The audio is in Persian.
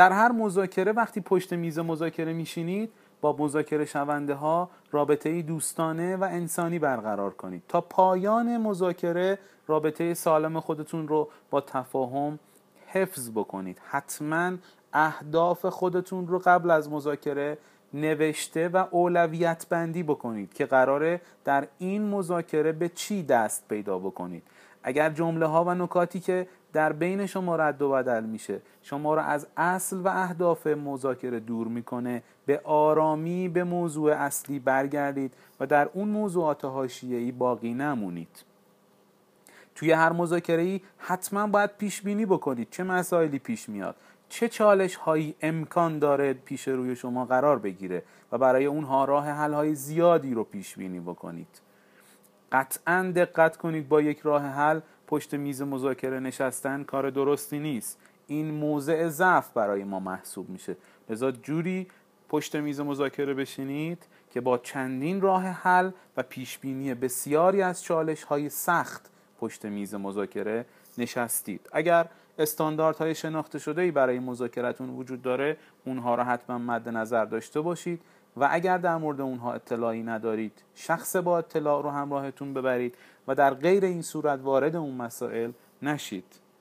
در هر مذاکره وقتی پشت میز مذاکره میشینید با مذاکره شونده ها رابطه دوستانه و انسانی برقرار کنید. تا پایان مذاکره رابطه سالم خودتون رو با تفاهم حفظ بکنید. حتما اهداف خودتون رو قبل از مذاکره نوشته و اولویت بندی بکنید که قراره در این مذاکره به چی دست پیدا بکنید. اگر جمله ها و نکاتی که در بین شما رد و بدل میشه شما را از اصل و اهداف مذاکره دور می‌کنه به آرامی به موضوع اصلی برگردید و در اون موضوعات حاشیه‌ای باقی نمونید. توی هر مذاکره ای حتما باید پیش بینی بکنید چه مسائلی پیش میاد. چه چالش هایی امکان داره پیش روی شما قرار بگیره و برای اونها راه حل های زیادی رو پیش بینی بکنید؟ قطعا دقت کنید با یک راه حل پشت میز مذاکره نشستن کار درستی نیست. این موضع ضعف برای ما محسوب میشه. لذا جوری پشت میز مذاکره بشینید که با چندین راه حل و پیشبینی بسیاری از چالش های سخت پشت میز مذاکره نشستید. اگر استانداردهای شناخته شده ای برای مذاکرتون وجود داره اونها رو حتما مد نظر داشته باشید و اگر در مورد اونها اطلاعی ندارید شخص با اطلاع رو همراهتون ببرید و در غیر این صورت وارد اون مسائل نشید.